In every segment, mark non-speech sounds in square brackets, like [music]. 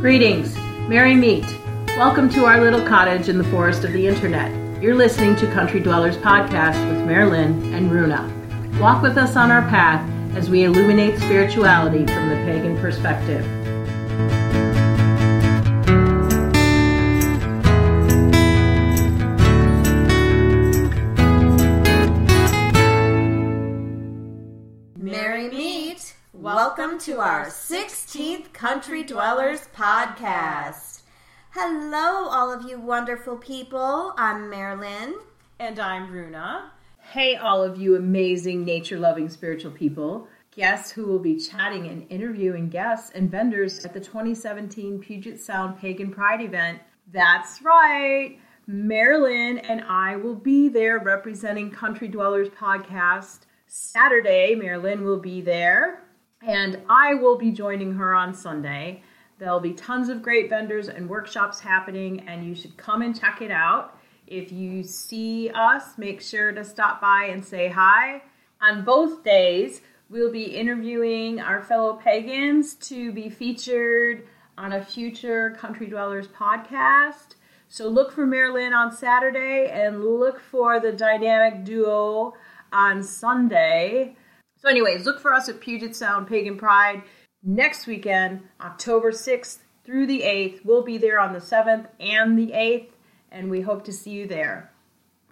Greetings, Merry Meet. Welcome to our little cottage in the forest of the internet. You're listening to Country Dwellers Podcast with Marilyn and Runa. Walk with us on our path as we illuminate spirituality from the pagan perspective. To our 16th Country Dwellers podcast. Hello, all of you wonderful people. I'm Marilyn. And I'm Runa. Hey, all of you amazing nature loving spiritual people. Guess who will be chatting and interviewing guests and vendors at the 2017 Puget Sound Pagan Pride event? That's right. Marilyn and I will be there representing Country Dwellers podcast. Saturday, Marilyn will be there, and I will be joining her on Sunday. There'll be tons of great vendors and workshops happening, and you should come and check it out. If you see us, make sure to stop by and say hi. On both days, we'll be interviewing our fellow pagans to be featured on a future Country Dwellers podcast. So look for Marilyn on Saturday and look for the dynamic duo on Sunday. So, anyways, look for us at Puget Sound Pagan Pride next weekend, October 6th through the 8th. We'll be there on the 7th and the 8th, and we hope to see you there.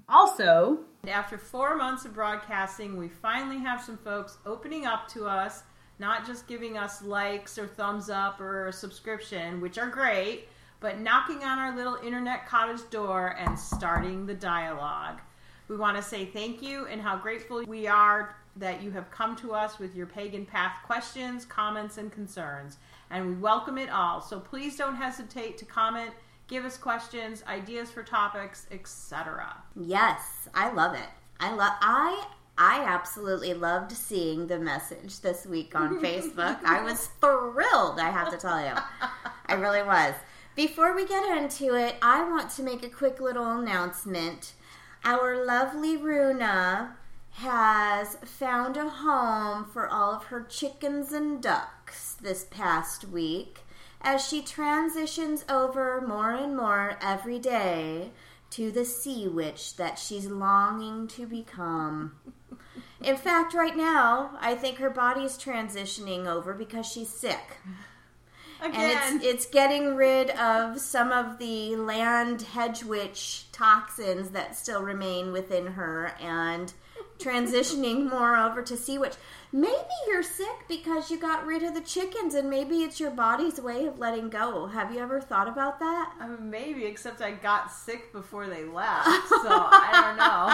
Also, after four months of broadcasting, we finally have some folks opening up to us, not just giving us likes or thumbs up or a subscription, which are great, but knocking on our little internet cottage door and starting the dialogue. We want to say thank you and how grateful we are that you have come to us with your pagan path questions, comments, and concerns. And we welcome it all. So please don't hesitate to comment, give us questions, ideas for topics, etc. Yes, I love it. I love I I absolutely loved seeing the message this week on [laughs] Facebook. I was thrilled, I have to tell you. I really was. Before we get into it, I want to make a quick little announcement. Our lovely Runa has found a home for all of her chickens and ducks this past week as she transitions over more and more every day to the sea witch that she's longing to become. In fact, right now, I think her body's transitioning over because she's sick. Again. And it's it's getting rid of some of the land hedge witch toxins that still remain within her and transitioning more over to sea witch. Maybe you're sick because you got rid of the chickens and maybe it's your body's way of letting go. Have you ever thought about that? I mean, maybe, except I got sick before they left, [laughs] so I don't know.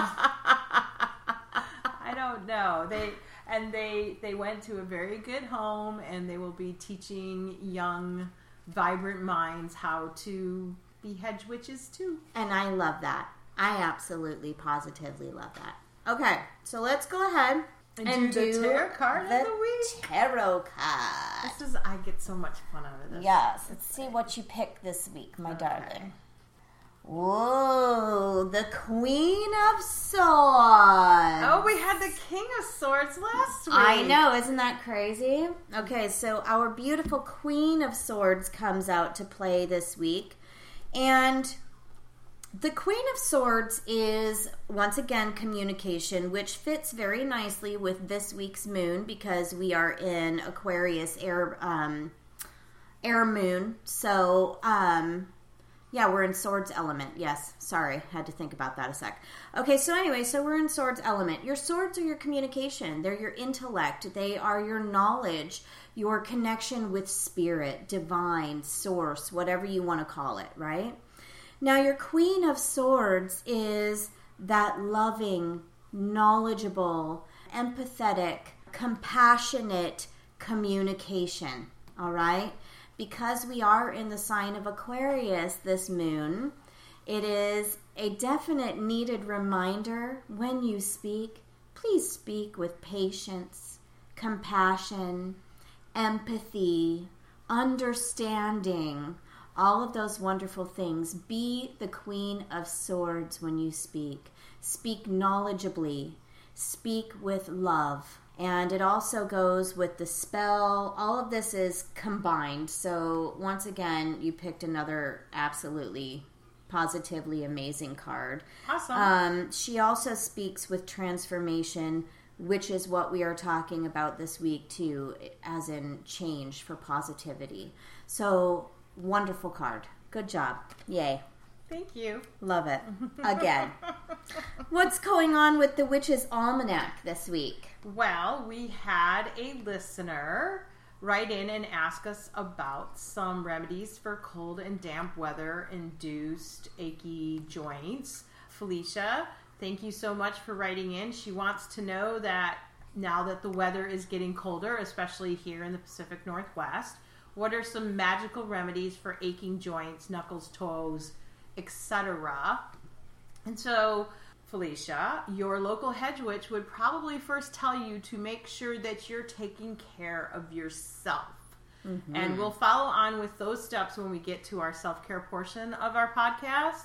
I don't know. They and they they went to a very good home, and they will be teaching young, vibrant minds how to be hedge witches too. And I love that. I absolutely, positively love that. Okay, so let's go ahead And, do, the tarot card the of the week. tarot card. This is I get so much fun out of this. Yes, let's see what you pick this week, my darling. Whoa, the Queen of Swords. Oh, we had the King of Swords last week. I know, isn't that crazy? Okay, so our beautiful Queen of Swords comes out to play this week. And the Queen of Swords is once again communication, which fits very nicely with this week's moon because we are in Aquarius air um, air moon. So um, yeah, we're in Swords element. Yes, sorry, had to think about that a sec. Okay, so anyway, so we're in Swords element. Your swords are your communication. They're your intellect. They are your knowledge, your connection with spirit, divine, source, whatever you want to call it, right? Now, your Queen of Swords is that loving, knowledgeable, empathetic, compassionate communication, all right? Because we are in the sign of Aquarius this moon, it is a definite needed reminder when you speak, please speak with patience, compassion, empathy, understanding, all of those wonderful things. Be the Queen of Swords when you speak. Speak knowledgeably. Speak with love. and it also goes with the spell. All of this is combined. So, once again, you picked another absolutely positively amazing card. Awesome. Um, she also speaks with transformation, which is what we are talking about this week, too, as in change for positivity. So, wonderful card. Good job. Yay. Thank you. Love it. [laughs] Again. What's going on with the Witch's Almanac this week? Well, we had a listener write in and ask us about some remedies for cold and damp weather induced achy joints. Felicia, thank you so much for writing in. She wants to know that now that the weather is getting colder, especially here in the Pacific Northwest, what are some magical remedies for aching joints, knuckles, toes, etc.? And so, Felicia, your local hedge witch would probably first tell you to make sure that you're taking care of yourself. Mm-hmm. And we'll follow on with those steps when we get to our self care portion of our podcast.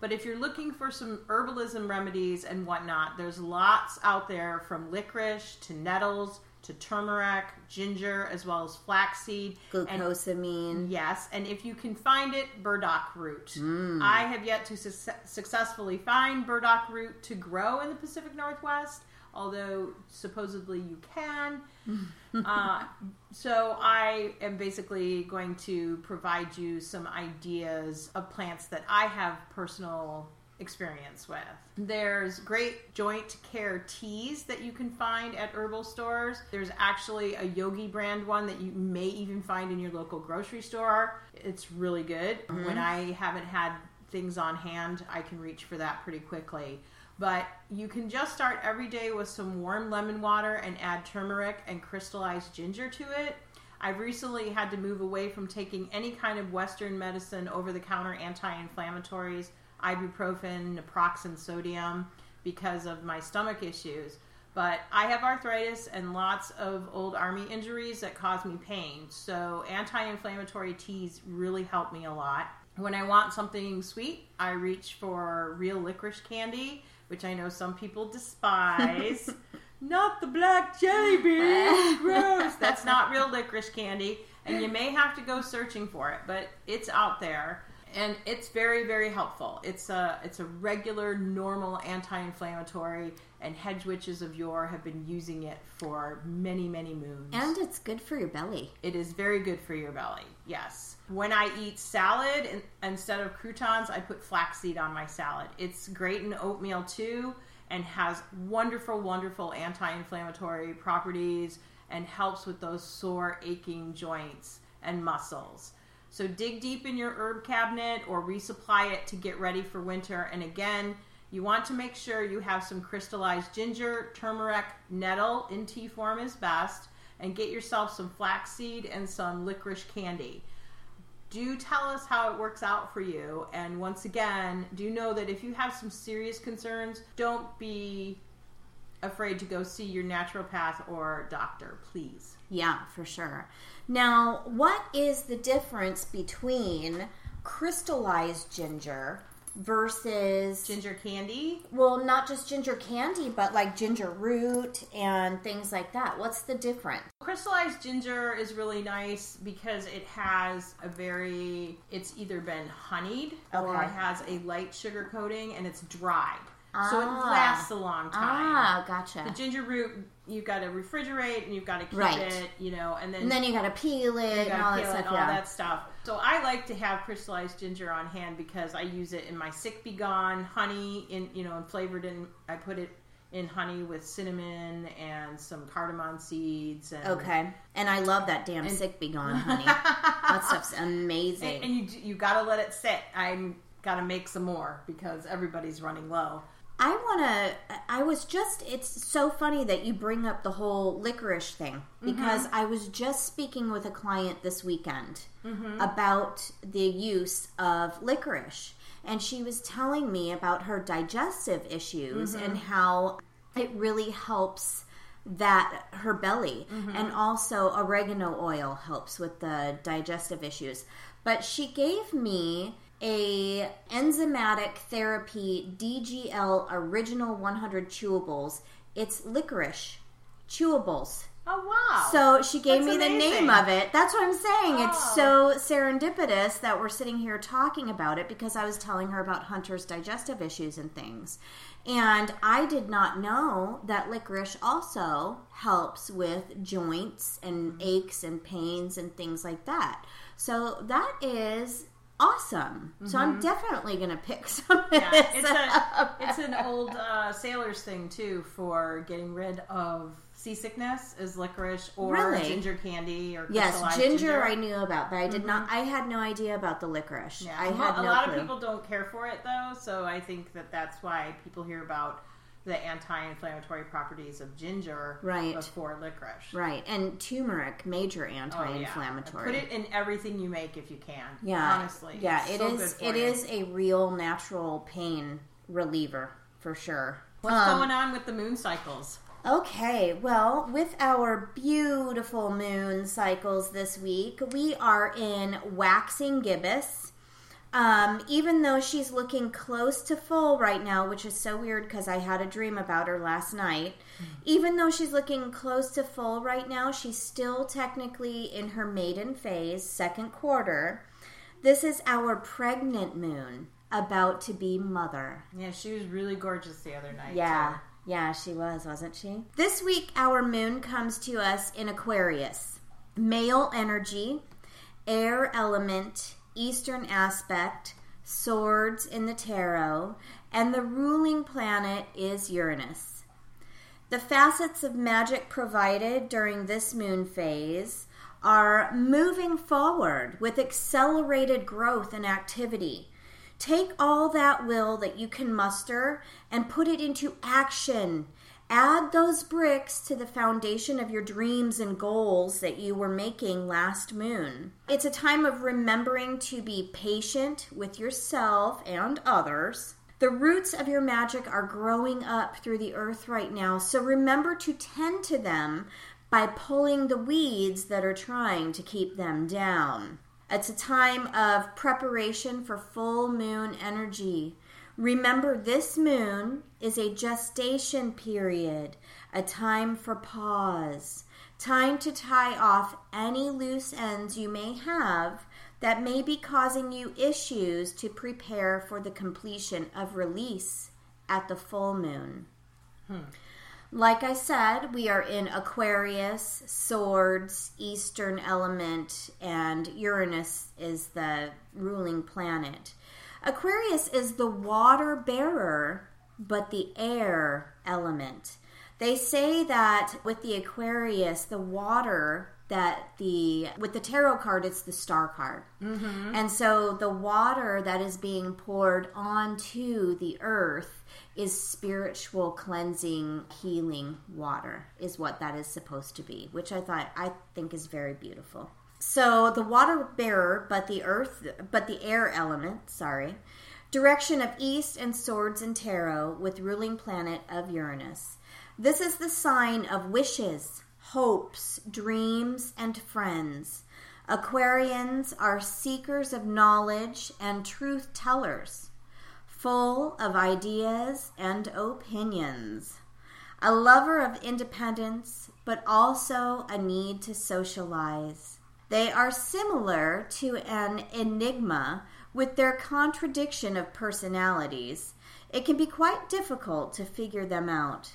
But if you're looking for some herbalism remedies and whatnot, there's lots out there from licorice to nettles to turmeric, ginger, as well as flaxseed. And Glucosamine. Yes, and if you can find it, burdock root. I have yet to su- successfully find burdock root to grow in the Pacific Northwest, although supposedly you can. [laughs] uh, so I am basically going to provide you some ideas of plants that I have personal experience with. There's great joint care teas that you can find at herbal stores. There's actually a Yogi brand one that you may even find in your local grocery store. It's really good. Mm-hmm. When I haven't had things on hand, I can reach for that pretty quickly. But you can just start every day with some warm lemon water and add turmeric and crystallized ginger to it. I've recently had to move away from taking any kind of Western medicine, over the counter anti inflammatories, ibuprofen, naproxen, sodium, because of my stomach issues. But I have arthritis and lots of old army injuries that cause me pain. So anti inflammatory teas really help me a lot. When I want something sweet, I reach for real licorice candy, which I know some people despise. [laughs] not the black jelly bean. [laughs] Gross. That's not real licorice candy. And you may have to go searching for it, but it's out there. And it's very, very helpful. It's a it's a regular, normal anti-inflammatory, and hedge witches of yore have been using it for many, many moons. And it's good for your belly. It is very good for your belly. Yes. When I eat salad in, instead of croutons, I put flaxseed on my salad. It's great in oatmeal too and has wonderful, wonderful anti inflammatory properties and helps with those sore, aching joints and muscles. So dig deep in your herb cabinet or resupply it to get ready for winter. And again, you want to make sure you have some crystallized ginger, turmeric, nettle in tea form is best, and get yourself some flaxseed and some licorice candy. Do tell us how it works out for you. And once again, do know that if you have some serious concerns, don't be afraid to go see your naturopath or doctor, please. Yeah, for sure. Now, what is the difference between crystallized ginger versus Ginger candy. well, not just ginger candy, but like ginger root and things like that? What's the difference? Crystallized ginger is really nice because it has a very, it's either been honeyed or it has a light sugar coating and it's dried. So it Ah. lasts a long time. Ah, gotcha. The ginger root, you've got to refrigerate and you've got to keep Right. it, you know, and then, And then you gotta peel it and all that stuff. and all yeah. that stuff. So I like to have crystallized ginger on hand because I use it in my sick be gone honey in you know and flavored in. I put it in honey with cinnamon and some cardamom seeds. And, Okay. And I love that damn sick be gone, [laughs] honey. that stuff's amazing. and, and you you got to let it sit. I'm got to make some more because everybody's running low. I want to. I was just. It's so funny that you bring up the whole licorice thing mm-hmm. because I was just speaking with a client this weekend mm-hmm. about the use of licorice. And she was telling me about her digestive issues and mm-hmm. how it really helps that her belly and also oregano oil helps with the digestive issues but she gave me a enzymatic therapy DGL original 100 chewables it's licorice chewables. Oh wow! So she gave That's me the name of it. That's what I'm saying. It's Oh. so serendipitous that we're sitting here talking about it because I was telling her about Hunter's digestive issues and things. And I did not know that licorice also helps with joints and mm-hmm. aches and pains and things like that. So that is awesome. So I'm definitely going to pick [laughs] some of Mm-hmm. Yeah, it's a it's an old uh, sailor's thing too for getting rid of seasickness is licorice or Really? ginger candy or Yes, crystallized ginger, I knew about, but I did not. Mm-hmm. I had no idea about the licorice. Yeah, I a had a no lot clue. of people don't care for it though, so I think that that's why people hear about the anti-inflammatory properties of ginger Right. before licorice. Right, and turmeric, major Oh, yeah. anti-inflammatory. Put it in everything you make if you can. yeah, honestly. yeah, It's it so is. It you. is a real natural pain reliever for sure. What's Um, going on with the moon cycles? Okay, well, with our beautiful moon cycles this week, we are in waxing gibbous. Um, even though she's looking close to full right now, which is so weird because I had a dream about her last night. Even though she's looking close to full right now, she's still technically in her maiden phase, second quarter. This is our pregnant moon, about to be mother. Yeah, she was really gorgeous the other night. Yeah. too. Yeah, she was, wasn't she? This week, our moon comes to us in Aquarius. Male energy, air element, eastern aspect, swords in the tarot, and the ruling planet is Uranus. The facets of magic provided during this moon phase are moving forward with accelerated growth and activity. Take all that will that you can muster and put it into action. Add those bricks to the foundation of your dreams and goals that you were making last moon. It's a time of remembering to be patient with yourself and others. The roots of your magic are growing up through the earth right now, so remember to tend to them by pulling the weeds that are trying to keep them down. It's a time of preparation for full moon energy. Remember, this moon is a gestation period, a time for pause, time to tie off any loose ends you may have that may be causing you issues to prepare for the completion of release at the full moon. Hmm. Like I said, we are in Aquarius, Swords, Eastern element, and Uranus is the ruling planet. Aquarius is the water bearer, but the air element. They say that with the Aquarius, the water that the with the tarot card it's the star card. Mm-hmm. And so the water that is being poured onto the earth is spiritual cleansing healing water is what that is supposed to be which i thought i think is very beautiful so the water bearer but the earth but the air element sorry direction of east and swords and tarot with ruling planet of uranus this is the sign of wishes hopes, dreams, and friends. Aquarians are seekers of knowledge and truth tellers, full of ideas and opinions. A lover of independence, but also a need to socialize. They are similar to an enigma with their contradiction of personalities. It can be quite difficult to figure them out.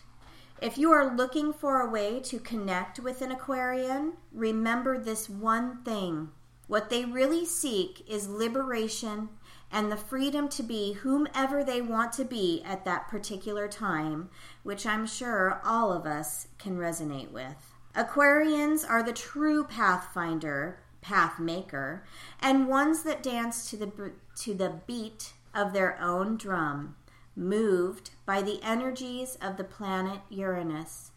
If you are looking for a way to connect with an Aquarian, remember this one thing. What they really seek is liberation and the freedom to be whomever they want to be at that particular time, which I'm sure all of us can resonate with. Aquarians are the true pathfinder, path maker, and ones that dance to the to the beat of their own drum moved by the energies of the planet Uranus,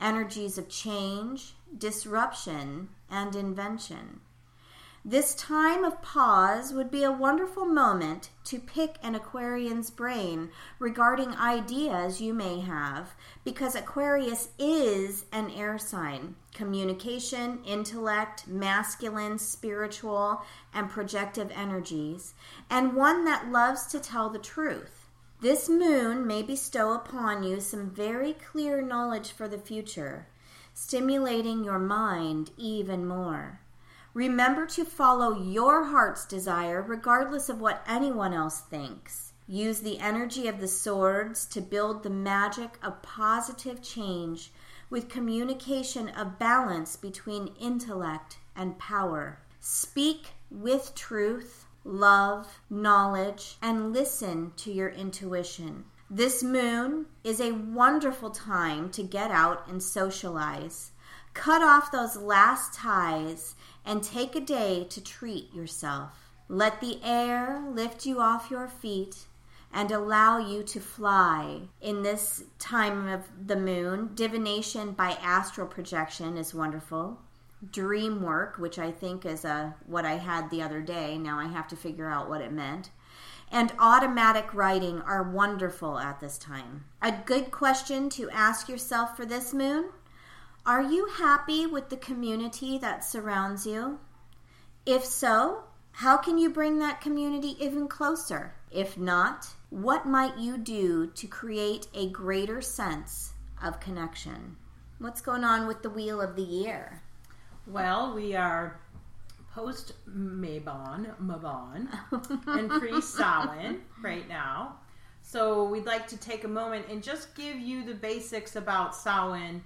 energies of change, disruption, and invention. This time of pause would be a wonderful moment to pick an Aquarian's brain regarding ideas you may have, because Aquarius is an air sign. Communication, intellect, masculine, spiritual, and projective energies, and one that loves to tell the truth. This moon may bestow upon you some very clear knowledge for the future. stimulating your mind even more. Remember to follow your heart's desire regardless of what anyone else thinks. Use the energy of the swords to build the magic of positive change with communication of balance between intellect and power. Speak with truth, love, knowledge, and listen to your intuition. This moon is a wonderful time to get out and socialize. Cut off those last ties and take a day to treat yourself. Let the air lift you off your feet and allow you to fly. In this time of the moon, divination by astral projection is wonderful. Dream work, which I think is a what I had the other day. Now I have to figure out what it meant. And automatic writing are wonderful at this time. A good question to ask yourself for this moon Are you happy with the community that surrounds you? If so, how can you bring that community even closer? If not, what might you do to create a greater sense of connection? What's going on with the wheel of the year? Well, we are post Mabon, Mabon, [laughs] and pre Samhain right now. So we'd like to take a moment and just give you the basics about Samhain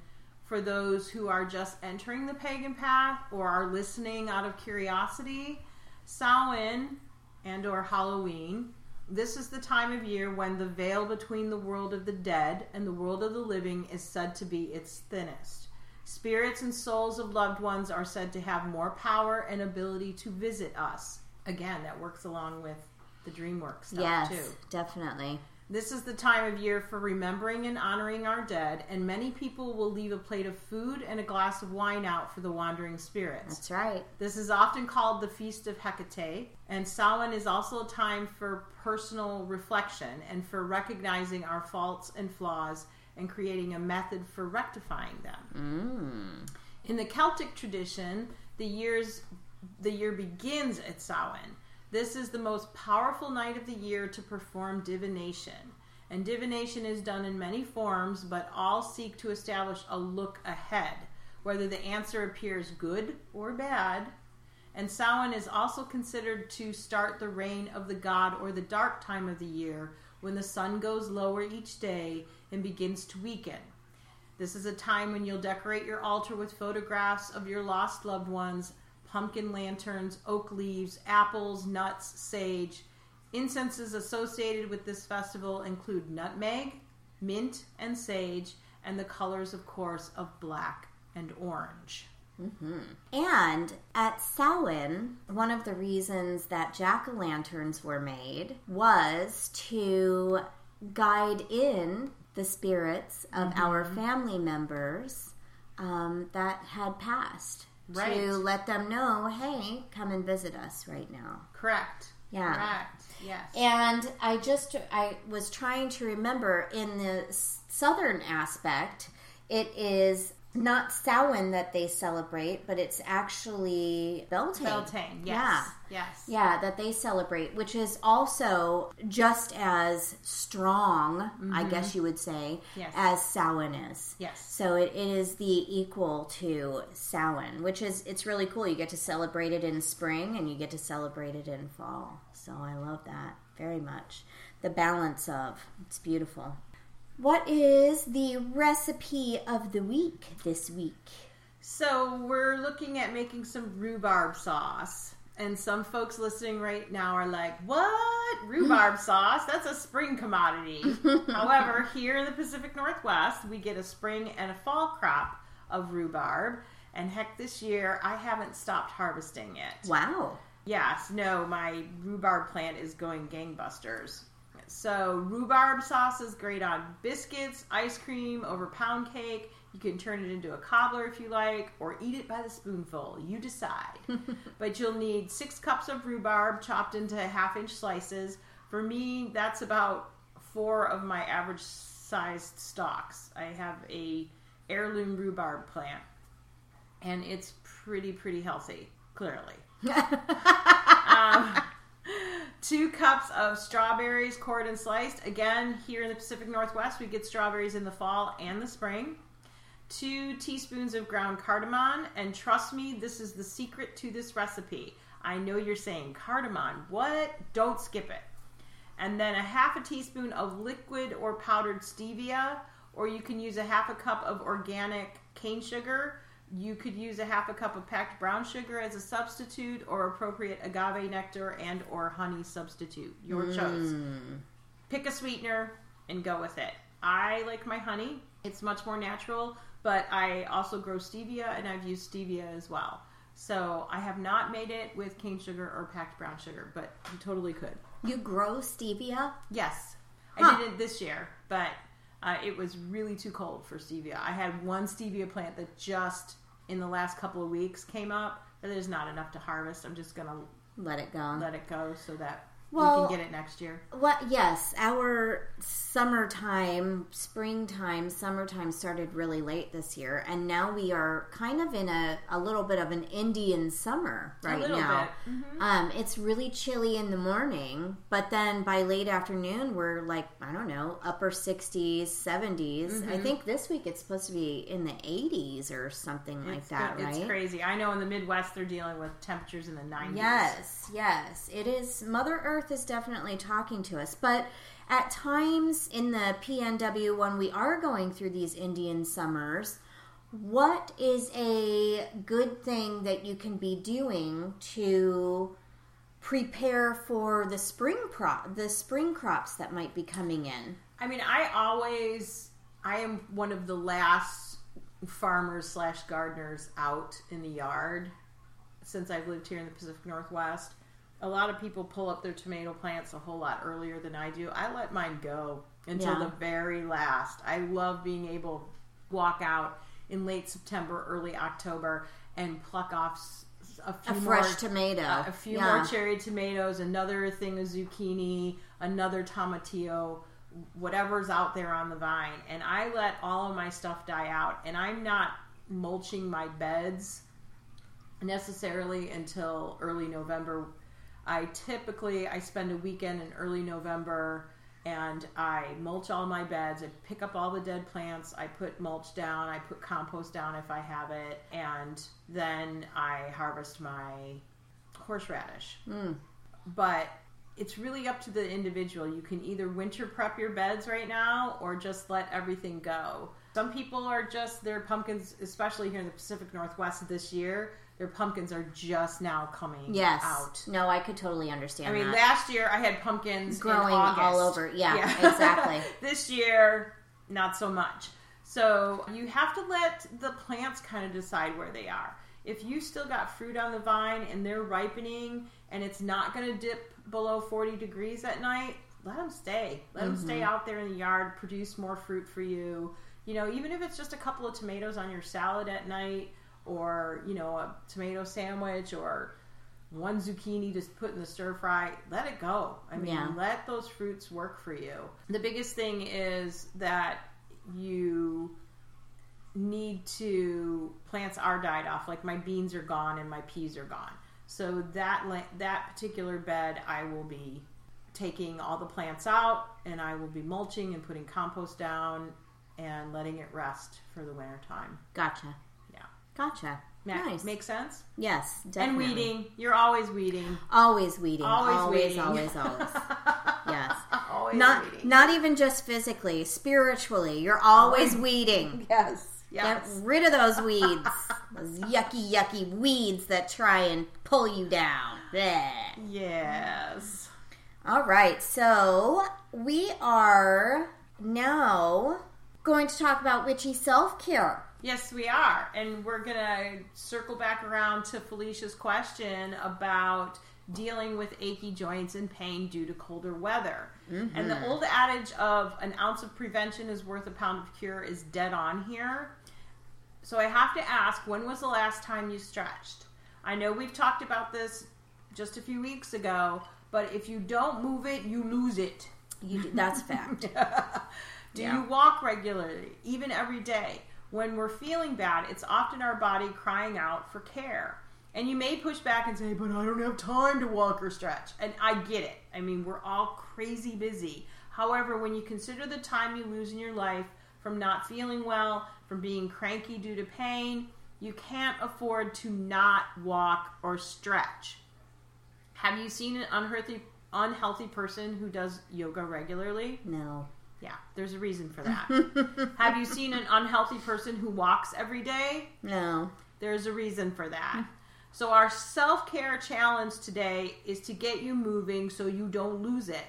for those who are just entering the pagan path or are listening out of curiosity. Samhain and or Halloween this is the time of year when the veil between the world of the dead and the world of the living is said to be its thinnest. Spirits and souls of loved ones are said to have more power and ability to visit us. Again, that works along with the dream work stuff yes, too. definitely. This is the time of year for remembering and honoring our dead, and many people will leave a plate of food and a glass of wine out for the wandering spirits. That's right. This is often called the Feast of Hecate, and Samhain is also a time for personal reflection and for recognizing our faults and flaws and creating a method for rectifying them. Mm. In the Celtic tradition, the years the year begins at Samhain. This is the most powerful night of the year to perform divination. And divination is done in many forms, but all seek to establish a look ahead, whether the answer appears good or bad. And Samhain is also considered to start the reign of the god or the dark time of the year when the sun goes lower each day and begins to weaken. This is a time when you'll decorate your altar with photographs of your lost loved ones pumpkin lanterns, oak leaves, apples, nuts, sage. Incenses associated with this festival include nutmeg, mint, and sage, and the colors, of course, of black and orange. Mm-hmm. And at Samhain, one of the reasons that jack o' lanterns were made was to guide in the spirits of mm-hmm. our family members um, that had passed right. to let them know, hey, come and visit us right now. Correct. Yeah. Correct. Yes. And I just I was trying to remember in the southern aspect, it is not Samhain that they celebrate, but it's actually Beltane. Beltane, yes. Yeah. Yes. Yeah, that they celebrate, which is also just as strong, mm-hmm. I guess you would say, yes. as Samhain is. Yes. So it, it is the equal to Samhain, which is, it's really cool. You get to celebrate it in spring and you get to celebrate it in fall. So I love that very much. The balance of, it's beautiful. What is the recipe of the week this week? So, we're looking at making some rhubarb sauce. And some folks listening right now are like, what? Rhubarb [laughs] sauce? That's a spring commodity. [laughs] However, here in the Pacific Northwest, we get a spring and a fall crop of rhubarb. And heck, this year I haven't stopped harvesting it. Wow. Yes, no, my rhubarb plant is going gangbusters. So rhubarb sauce is great on biscuits, ice cream, over pound cake. You can turn it into a cobbler if you like, or eat it by the spoonful. You decide. [laughs] but you'll need six cups of rhubarb chopped into half inch slices. For me, that's about four of my average sized stalks. I have a heirloom rhubarb plant, and it's pretty pretty healthy. Clearly. [laughs] um, two cups of strawberries cored and sliced. Again, here in the Pacific Northwest, we get strawberries in the fall and the spring. two teaspoons of ground cardamom, and trust me, this is the secret to this recipe. I know you're saying cardamom, what? Don't skip it. And then a half a teaspoon of liquid or powdered stevia, or you can use a half a cup of organic cane sugar. You could use a half a cup of packed brown sugar as a substitute, or appropriate agave nectar and or honey substitute. Your choice. Pick a sweetener and go with it. I like my honey. It's much more natural, but I also grow stevia and I've used stevia as well. So I have not made it with cane sugar or packed brown sugar, but you totally could. You grow stevia? Yes, Huh. I did it this year, but uh, it was really too cold for stevia. I had one stevia plant that just in the last couple of weeks came up, but there's not enough to harvest. I'm just gonna Let it go. let it go so that Well- we can get it next year. Yes, our summertime, springtime, summertime started really late this year, and now we are kind of in a, a little bit of an Indian summer right a now. bit. Mhm. Um, it's really chilly in the morning, but then by late afternoon, we're like I don't know, upper sixties, 70s Mm-hmm. I think this week it's supposed to be in the eighties or something like It's, that, it's right? crazy. I know in the Midwest they're dealing with temperatures in the 90s. Yes, yes. It is Mother Earth is definitely talking to us. But at times in the PNW when we are going through these Indian summers, what is a good thing that you can be doing to prepare for the spring crop the spring crops that might be coming in? I mean, I always, I am one of the last farmers slash gardeners out in the yard since I've lived here in the Pacific Northwest. A lot of people pull up their tomato plants a whole lot earlier than I do. I let mine go until Yeah. the very last. I love being able to walk out in late September, early October, and pluck off a few A fresh more, tomato. uh, a few Yeah. more cherry tomatoes, another thing of zucchini, another tomatillo, whatever's out there on the vine. And I let all of my stuff die out. And I'm not mulching my beds necessarily until early November. I typically I spend a weekend in early November and I mulch all my beds. I pick up all the dead plants. I put mulch down. I put compost down if I have it, and then I harvest my horseradish. Mm. But it's really up to the individual. You can either winter prep your beds right now or just let everything go. Some people are just their pumpkins, especially here in the Pacific Northwest this year. Their pumpkins are just now coming Yes. out. No, I could totally understand I mean, that. last year I had pumpkins Growing all over. Yeah, [laughs] exactly. this year, not so much. So you have to let the plants kind of decide where they are. If you still got fruit on the vine and they're ripening and it's not going to dip below 40 degrees at night, let them stay. Let them Mm-hmm. stay out there in the yard, produce more fruit for you. You know, even if it's just a couple of tomatoes on your salad at night or, you know, a tomato sandwich or one zucchini just put in the stir fry, let it go. I mean, Yeah. let those fruits work for you. The biggest thing is that you need to plants are died off. Like my beans are gone and my peas are gone. So that that particular bed, I will be taking all the plants out and I will be mulching and putting compost down and letting it rest for the winter time. Gotcha. Yeah. Gotcha. Ma- nice. Make sense? yes, And weeding. You're always weeding. Always weeding. Always, Always, weeding. always, always. [laughs] Yes. always Not weeding. not even just physically, spiritually. You're always weeding. [laughs] yes. Get rid of those [laughs] weeds. those yucky, yucky weeds that try and pull you down. Bleh. Yes. All right, so we are now going to talk about witchy self care. Yes, we are. And we're going to circle back around to Felicia's question about dealing with achy joints and pain due to colder weather. And the mm-hmm. old adage of an ounce of prevention is worth a pound of cure is dead on here. So I have to ask, when was the last time you stretched? I know we've talked about this just a few weeks ago, but if you don't move it, you lose it. You, that's a fact. [laughs] Do Yeah. you walk regularly, even every day? When we're feeling bad, it's often our body crying out for care. And you may push back and say, but I don't have time to walk or stretch. And I get it. I mean, we're all crazy busy. However, when you consider the time you lose in your life from not feeling well, from being cranky due to pain. You can't afford to not walk or stretch. Have you seen an unhealthy unhealthy person who does yoga regularly? No. Yeah, there's a reason for that. Have you seen an unhealthy person who walks every day? No. There's a reason for that. So, our self care challenge today is to get you moving so you don't lose it.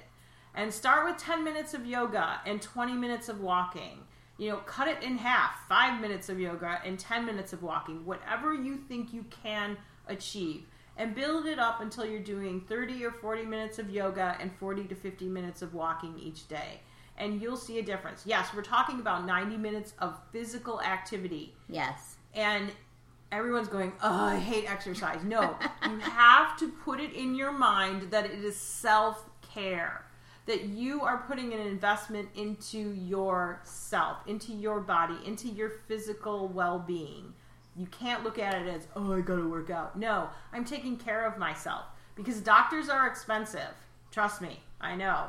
And start with 10 minutes of yoga and 20 minutes of walking. You know, cut it in half five minutes of yoga and 10 minutes of walking, whatever you think you can achieve. And build it up until you're doing 30 or 40 minutes of yoga and 40 to 50 minutes of walking each day. And you'll see a difference. Yes, we're talking about 90 minutes of physical activity. Yes. And everyone's going, oh, I hate exercise. No, [laughs] you have to put it in your mind that it is self care, that you are putting an investment into yourself, into your body, into your physical well being. You can't look at it as, oh, I gotta work out. No, I'm taking care of myself because doctors are expensive. Trust me, I know.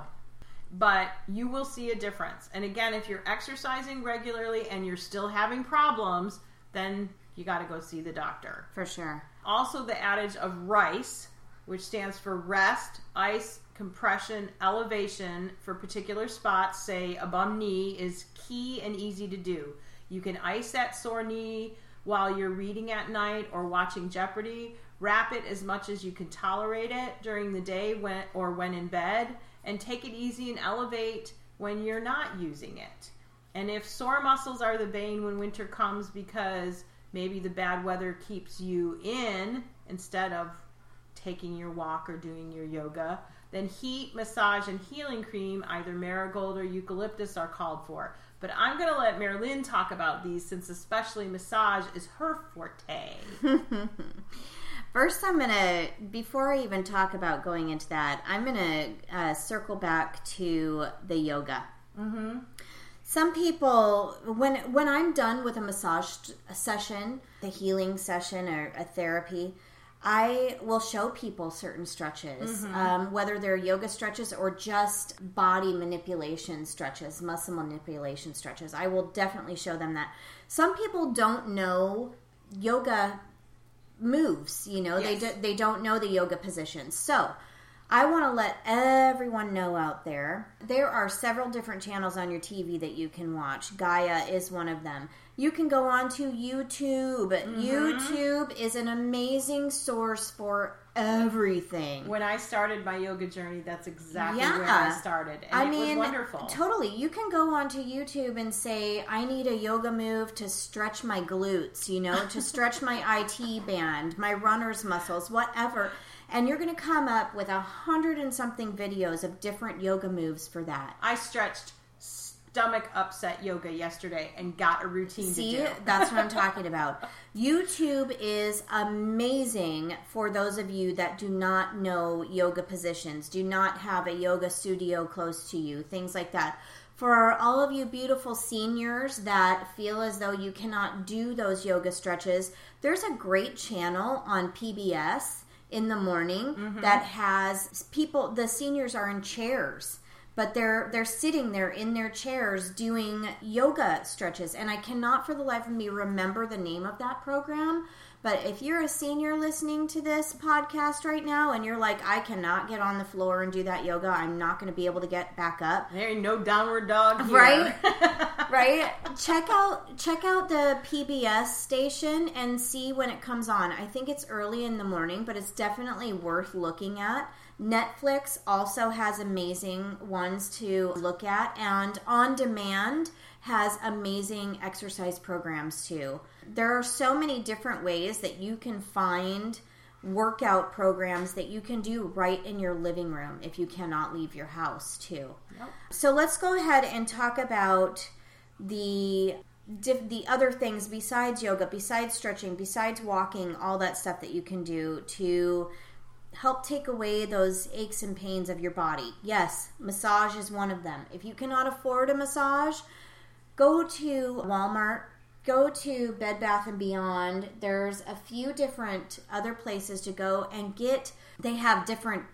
But you will see a difference. And again, if you're exercising regularly and you're still having problems, then you got to go see the doctor. For sure. Also, the adage of RICE, which stands for rest, ice, compression, elevation for particular spots, say a bum knee, is key and easy to do. You can ice that sore knee while you're reading at night or watching Jeopardy. Wrap it as much as you can tolerate it during the day when or when in bed, and take it easy and elevate when you're not using it. And if sore muscles are the bane when winter comes because maybe the bad weather keeps you in instead of taking your walk or doing your yoga, then heat, massage, and healing cream, either marigold or eucalyptus, are called for. But I'm going to let Marilyn talk about these since, especially massage, is her forte. [laughs] First, I'm going to, before I even talk about going into that, I'm going to uh, circle back to the yoga. Mm-hmm. Some people, when when I'm done with a massage session, the healing session, or a therapy, I will show people certain stretches, Mm-hmm. um, whether they're yoga stretches or just body manipulation stretches, muscle manipulation stretches. I will definitely show them that. Some people don't know yoga moves. You know, they do, they don't know the yoga positions. So I want to let everyone know out there there are several different channels on your TV that you can watch. Gaia is one of them. You can go on to YouTube. Mm-hmm. YouTube is an amazing source for everything. When I started my yoga journey, that's exactly Yeah. where I started. And I it mean, was wonderful. totally. You can go onto YouTube and say, I need a yoga move to stretch my glutes, you know, to [laughs] stretch my IT band, my runner's muscles, whatever. And you're going to come up with a hundred and something videos of different yoga moves for that. I stretched stomach upset yoga yesterday and got a routine See, to do. that's what I'm [laughs] talking about. YouTube is amazing for those of you that do not know yoga positions, do not have a yoga studio close to you, things like that. For all of you beautiful seniors that feel as though you cannot do those yoga stretches, there's a great channel on PBS in the morning mm-hmm. that has people the seniors are in chairs but they're they're sitting there in their chairs doing yoga stretches. And i cannot for the life of me remember the name of that program but if you're a senior listening to this podcast right now and you're like i cannot get on the floor and do that yoga. I'm not going to be able to get back up There ain't no downward dog here. Right? [laughs] right? Check out check out the pbs station and see when it comes on. I think it's early in the morning but it's definitely worth looking at netflix also has amazing ones to look at and on demand has amazing exercise programs too there are so many different ways that you can find workout programs that you can do right in your living room if you cannot leave your house too Yep. so let's go ahead and talk about the the other things besides yoga, besides stretching, besides walking, all that stuff that you can do to help take away those aches and pains of your body. Yes, massage is one of them. If you cannot afford a massage, go to Walmart go to Bed Bath and Beyond. There's a few different other places to go and get. They have different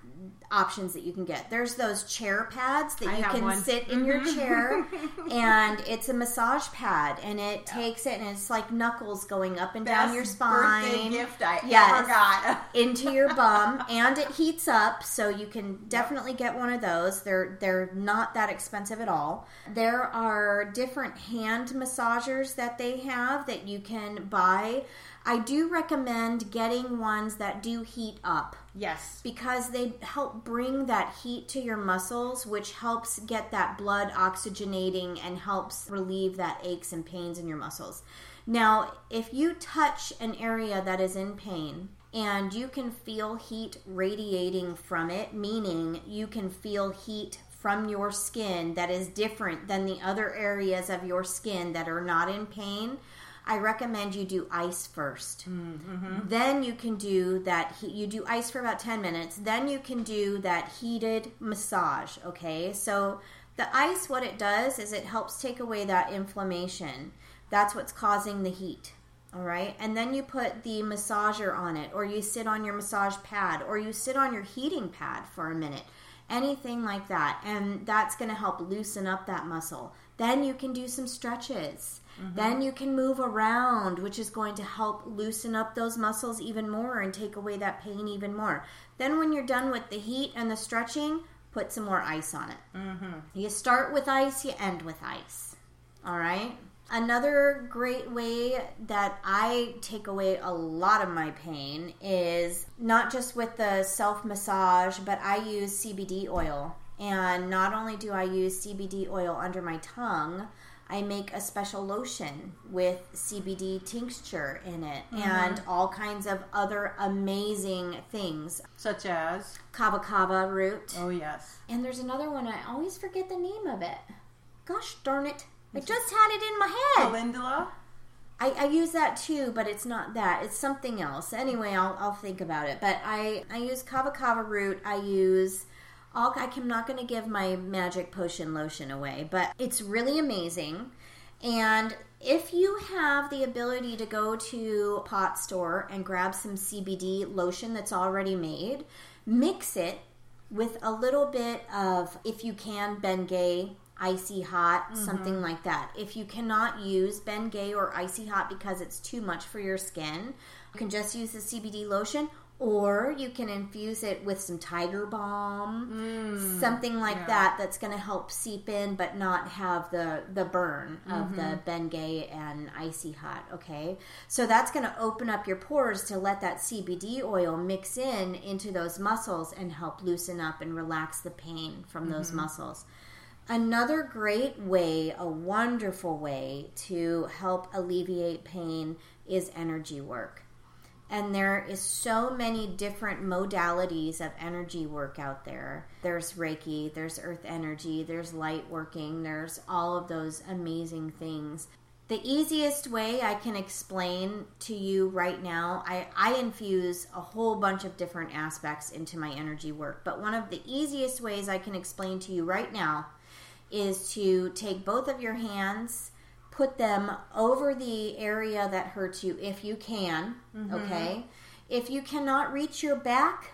options that you can get. There's those chair pads that I you can one. Mm-hmm. sit in your chair, [laughs] and it's a massage pad, and it takes it, and it's like knuckles going up and down your spine birthday gift I Yes. [laughs] into your bum and it heats up so you can definitely get one of those they're they're not that expensive at all there are different hand massagers that they have that you can buy i do recommend getting ones that do heat up yes. because they help bring that heat to your muscles, which helps get that blood oxygenating and helps relieve that aches and pains in your muscles. Now, if you touch an area that is in pain and you can feel heat radiating from it, meaning you can feel heat from your skin that is different than the other areas of your skin that are not in pain, I recommend you do ice 1st mm, mm-hmm. Then you can do that. He, you do ice for about 10 minutes. Then you can do that heated massage. Okay. So the ice, what it does is it helps take away that inflammation. That's what's causing the heat. All right. And then you put the massager on it, or you sit on your massage pad, or you sit on your heating pad for a minute. Anything like that. And that's going to help loosen up that muscle. Then you can do some stretches. Then you can move around, which is going to help loosen up those muscles even more and take away that pain even more. Then, when you're done with the heat and the stretching, put some more ice on it. Mm-hmm. You start with ice, you end with ice. All right? Another great way that I take away a lot of my pain is not just with the self massage, but I use CBD oil. And not only do I use CBD oil under my tongue, I make a special lotion with CBD tincture in it mm-hmm. and all kinds of other amazing things. Such as. Kava kava root. Oh, yes. And there's another one, I always forget the name of it. Gosh darn it. I just had it in my head. Calendula? I, I use that too, but it's not that. It's something else. Anyway, I'll, I'll think about it. But I, I use kava kava root. I use all. I am not going to give my magic potion lotion away, but it's really amazing. And if you have the ability to go to a pot store and grab some CBD lotion that's already made, mix it with a little bit of, if you can, Bengay icy hot, mm-hmm. something like that. If you cannot use Bengay or icy hot because it's too much for your skin, you can just use the CBD lotion. Or you can infuse it with some tiger balm, mm, something like yeah. that. That's going to help seep in, but not have the the burn of the mm-hmm. Bengay and icy hot. Okay, so that's going to open up your pores to let that CBD oil mix in into those muscles and help loosen up and relax the pain from those mm-hmm. muscles. Another great way, a wonderful way to help alleviate pain is energy work. And there is so many different modalities of energy work out there. There's Reiki, there's earth energy, there's light working, there's all of those amazing things. The easiest way I can explain to you right now, I, I infuse a whole bunch of different aspects into my energy work, but one of the easiest ways I can explain to you right now is to take both of your hands, put them over the area that hurts you if you can, mm-hmm. okay? If you cannot reach your back,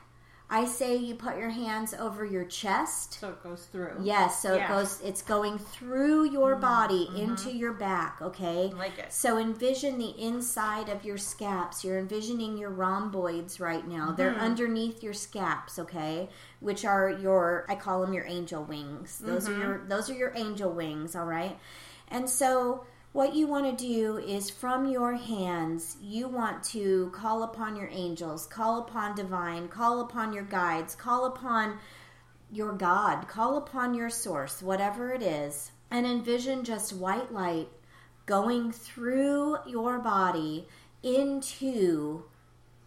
I say you put your hands over your chest. So it goes through. Yes, so Yeah. it goes it's going through your mm-hmm. body mm-hmm. into your back, okay? Like it. So envision the inside of your scaps. You're envisioning your rhomboids right now. They're underneath your scaps, okay? Which are your I call them your angel wings. Those are your those are your angel wings, all right? And so what you want to do is from your hands, you want to call upon your angels, call upon divine, call upon your guides, call upon your God, call upon your source, whatever it is, and envision just white light going through your body into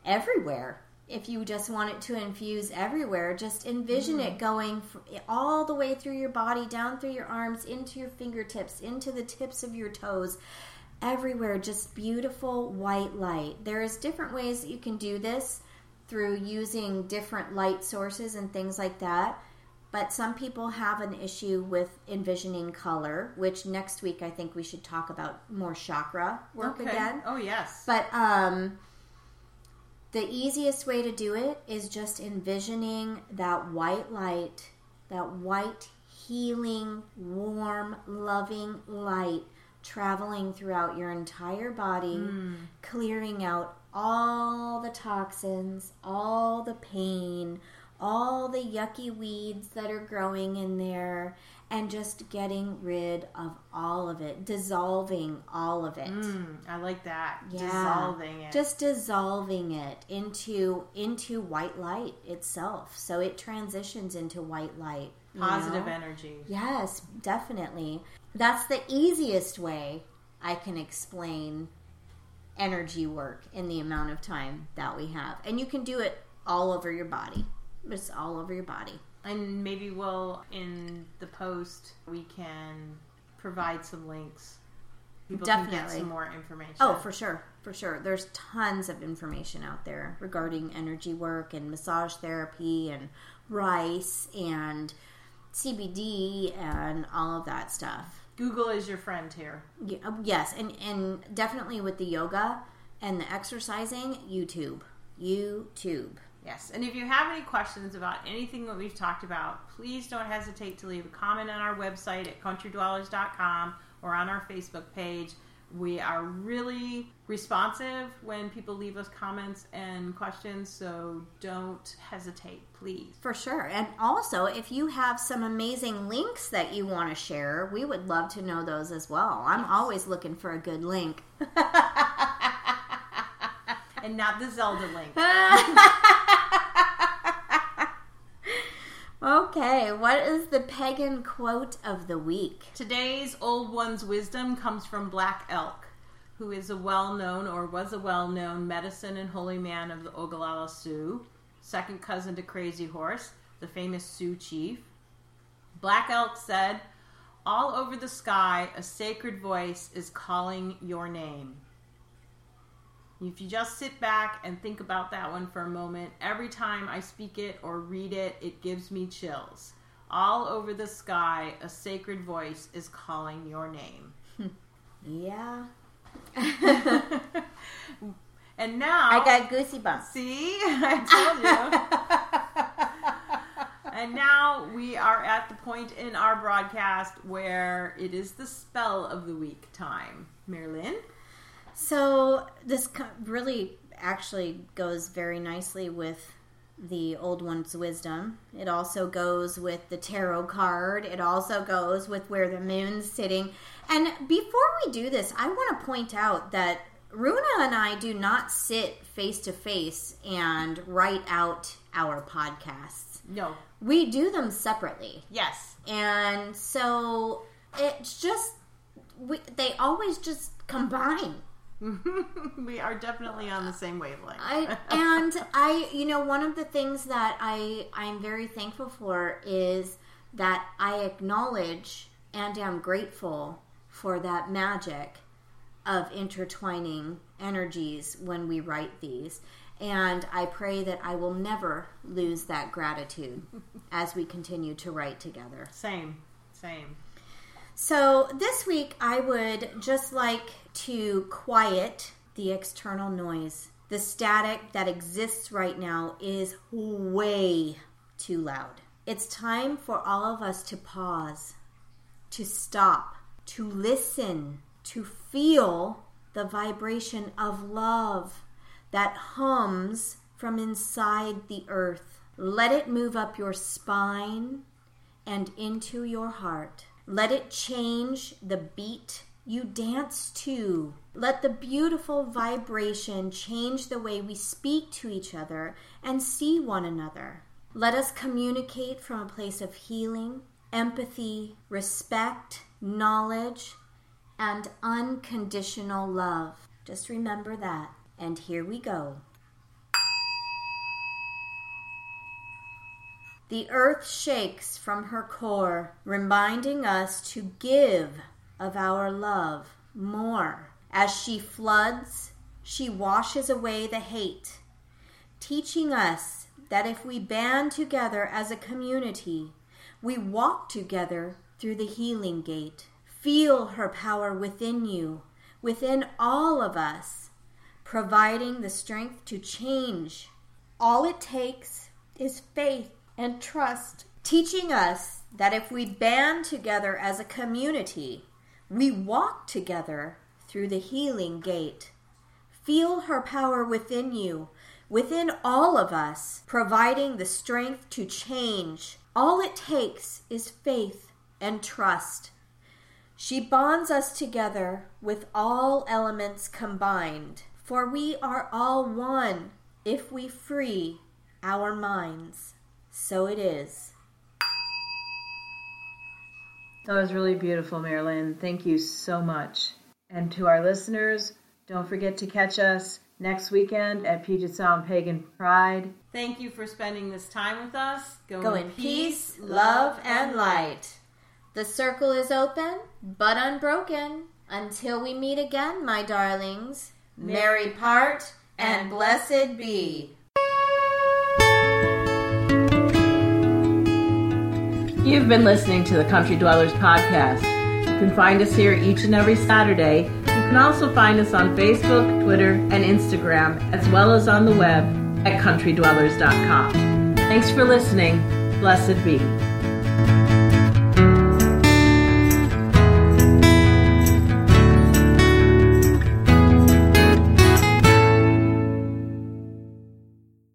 everywhere. If you just want it to infuse everywhere, just envision it going all the way through your body, down through your arms, into your fingertips, into the tips of your toes, everywhere. Just beautiful white light. There is different ways that you can do this through using different light sources and things like that. but some people have an issue with envisioning color, which next week I think we should talk about more chakra work Okay. again. Oh yes. But um, the easiest way to do it is just envisioning that white light, that white, healing, warm, loving light traveling throughout your entire body, hmm. clearing out all the toxins, all the pain, all the yucky weeds that are growing in there, and just getting rid of all of it, dissolving all of it Mm, I like that. Yeah. Dissolving it. just dissolving it into into white light itself so it transitions into white light positive know? energy. yes definitely that's the easiest way i can explain energy work in the amount of time that we have and you can do it all over your body It's all over your body And maybe we'll in the post we can provide some links. People can get Definitely. some more information. Oh, for sure, for sure. There's tons of information out there regarding energy work and massage therapy and rice and CBD and all of that stuff. Google is your friend here. Y- uh, Yes, and and definitely with the yoga and the exercising, YouTube, YouTube. Yes. And if you have any questions about anything that we've talked about, please don't hesitate to leave a comment on our website at countrydwellers.com or on our Facebook page. We are really responsive when people leave us comments and questions, so don't hesitate, please. For sure. And also, if you have some amazing links that you want to share, we would love to know those as well. I'm always looking for a good link. [laughs] And not the Zelda link. [laughs] Okay, what is the pagan quote of the week? Today's Old One's wisdom comes from Black Elk, who is a well known or was a well known medicine and holy man of the Oglala Sioux, second cousin to Crazy Horse, the famous Sioux chief. Black Elk said, All over the sky, a sacred voice is calling your name. If you just sit back and think about that one for a moment, every time I speak it or read it, it gives me chills. All over the sky, a sacred voice is calling your name. Hmm. Yeah. [laughs] and now I got goosey bumps. See, [laughs] I told you. [laughs] and now we are at the point in our broadcast where it is the spell of the week time. Marilyn? So this really actually goes very nicely with the old one's wisdom. It also goes with the tarot card. It also goes with where the moon's sitting. And before we do this, I want to point out that Runa and I do not sit face to face and write out our podcasts. No. We do them separately. Yes. And so it's just we, they always just combine. [laughs] we are definitely on the same wavelength. I [laughs] and I you know one of the things that I I'm very thankful for is that I acknowledge and am grateful for that magic of intertwining energies when we write these. And I pray that I will never lose that gratitude [laughs] as we continue to write together. same. Same. So this week, I would just like to quiet the external noise. The static that exists right now is way too loud. It's time for all of us to pause, to stop, to listen, to feel the vibration of love that hums from inside the earth. Let it move up your spine and into your heart. Let it change the beat you dance to. Let the beautiful vibration change the way we speak to each other and see one another. Let us communicate from a place of healing, empathy, respect, knowledge, and unconditional love. Just remember that. And here we go. The earth shakes from her core, reminding us to give of our love more. As she floods, she washes away the hate, teaching us that if we band together as a community, We walk together through the healing gate. Feel her power within you, within all of us, providing the strength to change. All it takes is faith and trust, teaching us that if we band together as a community, we walk together through the healing gate. Feel her power within you, within all of us, providing the strength to change. All it takes is faith and trust. She bonds us together with all elements combined, for we are all one if we free our minds. So it is. That was really beautiful, Marilyn. Thank you so much. And to our listeners, don't forget to catch us next weekend at Puget Sound Pagan Pride. Thank you for spending this time with us. Go, Go in peace, peace, love, and light. The circle is open, but unbroken. Until we meet again, my darlings, merry part and blessed be. You've been listening to the Country Dwellers Podcast. You can find us here each and every Saturday. You can also find us on Facebook, Twitter, and Instagram, as well as on the web at countrydwellers.com. Thanks for listening. Blessed be.